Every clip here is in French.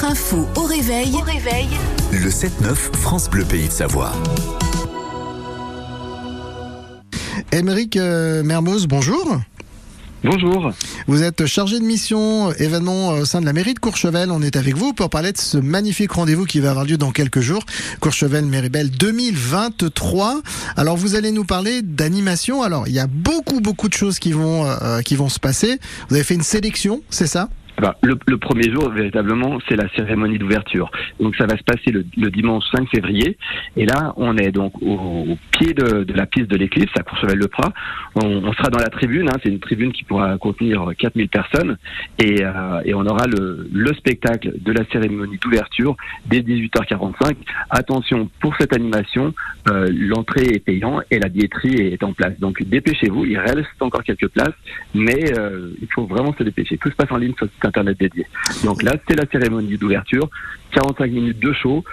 Votre info au réveil. Au réveil. Le 7-9 France Bleu Pays de Savoie. Émeric euh, Mermoz, bonjour. Bonjour. Vous êtes chargé de mission euh, événement au sein de la mairie de Courchevel. On est avec vous pour parler de ce magnifique rendez-vous qui va avoir lieu dans quelques jours. Courchevel Méribel 2023. Alors vous allez nous parler d'animation. Alors il y a beaucoup beaucoup de choses qui vont euh, qui vont se passer. Vous avez fait une sélection, c'est ça? Bah, le, le, premier jour, véritablement, c'est la cérémonie d'ouverture. Donc ça va se passer le, dimanche 5 février. Et là, on est donc au, pied de, la piste de l'éclipse, à Courchevel-le-Prat. On, sera dans la tribune. Hein, c'est une tribune qui pourra contenir 4000 personnes. Et, euh, et on aura le, le, spectacle de la cérémonie d'ouverture dès 18h45. Attention, pour cette animation, euh, l'entrée est payante et la billetterie est en place. Donc dépêchez-vous. Il reste encore quelques places, mais euh, il faut vraiment se dépêcher. Tout se passe en ligne internet dédié. Donc là, c'est la cérémonie d'ouverture, 45 minutes de show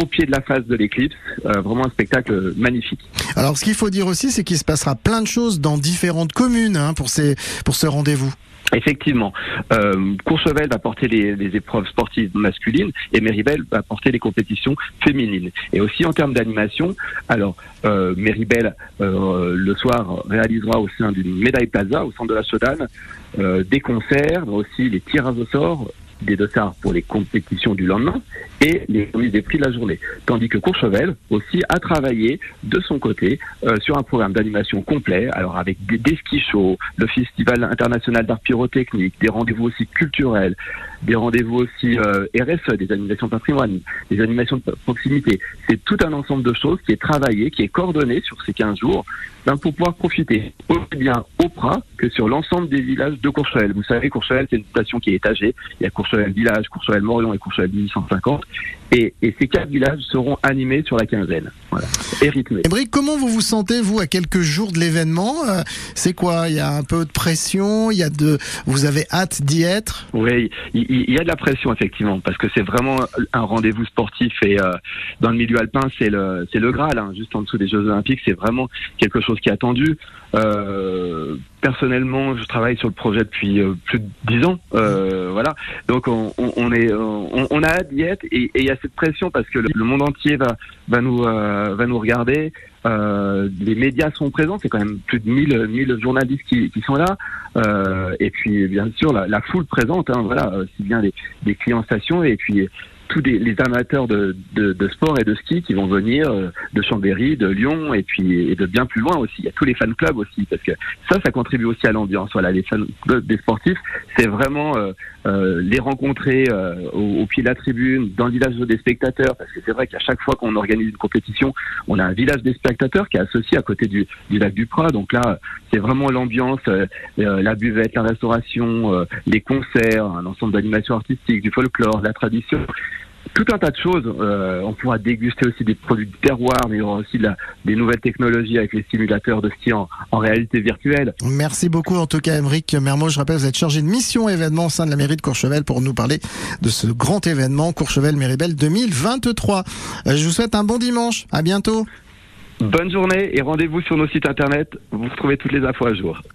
au pied de la face de l'éclipse, euh, vraiment un spectacle magnifique. Alors ce qu'il faut dire aussi, c'est qu'il se passera plein de choses dans différentes communes hein, pour, ce rendez-vous. Effectivement, euh, Courchevel va porter les, épreuves sportives masculines et Méribel va porter les compétitions féminines. Et aussi en termes d'animation, alors euh, euh, le soir réalisera au sein d'une médaille plaza au centre de la Sodane euh, des concerts, aussi les tirages au sort des dossards pour les compétitions du lendemain et les remises des prix de la journée. Tandis que Courchevel aussi a travaillé de son côté euh, sur un programme d'animation complet, alors avec des, des ski shows, le Festival international d'art pyrotechnique, des rendez-vous aussi culturels, des rendez-vous aussi euh, RSE, des animations patrimoine, des animations de proximité. C'est tout un ensemble de choses qui est travaillé, qui est coordonné sur ces 15 jours ben, pour pouvoir profiter aussi bien au Prat que sur l'ensemble des villages de Courchevel. Vous savez, Courchevel, c'est une station qui est étagée. Il y a Courchevel Village, Courchevel Morion et Courchevel 1850. Et, et, ces quatre villages seront animés sur la quinzaine. Voilà. Et rythmés. Ébric, comment vous vous sentez, vous, à quelques jours de l'événement? Euh, C'est quoi? Il y a un peu de pression? Il y a de... Vous avez hâte d'y être? Oui, il, il, y a de la pression, effectivement, parce que c'est vraiment un rendez-vous sportif. Et euh, dans le milieu alpin, c'est le, c'est le Graal, hein, juste en dessous des Jeux Olympiques. C'est vraiment quelque chose qui est attendu. Euh, personnellement, je travaille sur le projet depuis euh, plus de dix ans. Euh, voilà, donc on, on, est, on, on, a hâte d'y être et il y a cette pression parce que le, le monde entier va va nous euh, va nous regarder. Euh, les médias sont présents, c'est quand même plus de 1000, 1000 journalistes qui, qui sont là. et puis bien sûr la, la foule présente, hein, voilà, aussi bien les, les clients stations et puis tous les, les amateurs de, de, de, sport et de ski qui vont venir euh, de Chambéry, de Lyon et puis et de bien plus loin aussi. Il y a tous les fan clubs aussi parce que ça, ça contribue aussi à l'ambiance. Voilà, les fans des sportifs, c'est vraiment euh, euh, les rencontrer euh, au, au, pied de la tribune, dans le village des spectateurs, parce que c'est vrai qu'à chaque fois qu'on organise une compétition, on a un village des spectateurs qui est associé à côté du, du lac du Prat. Donc là, c'est vraiment l'ambiance, euh, la buvette, la restauration, les concerts, un ensemble d'animations artistiques, du folklore, la tradition tout un tas de choses. Euh, on pourra déguster aussi des produits de terroir, mais il y aura aussi de la, des nouvelles technologies avec les simulateurs de ski en, en, réalité virtuelle. Merci beaucoup en tout cas, Émeric Mermot. Je rappelle, vous êtes chargé de mission événement au sein de la mairie de Courchevel pour nous parler de ce grand événement Courchevel Méribel 2023. Euh, je vous souhaite un bon dimanche. À bientôt. Bonne journée et rendez-vous sur nos sites internet. Vous retrouvez toutes les infos à jour.